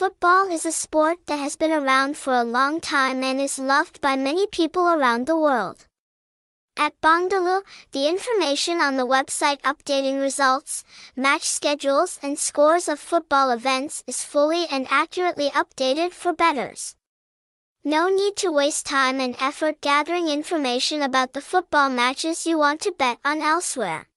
Football is a sport that has been around for a long time and is loved by many people around the world. At Bongdalu, the information on the website updating results, match schedules and scores of football events is fully and accurately updated for bettors. No need to waste time and effort gathering information about the football matches you want to bet on elsewhere.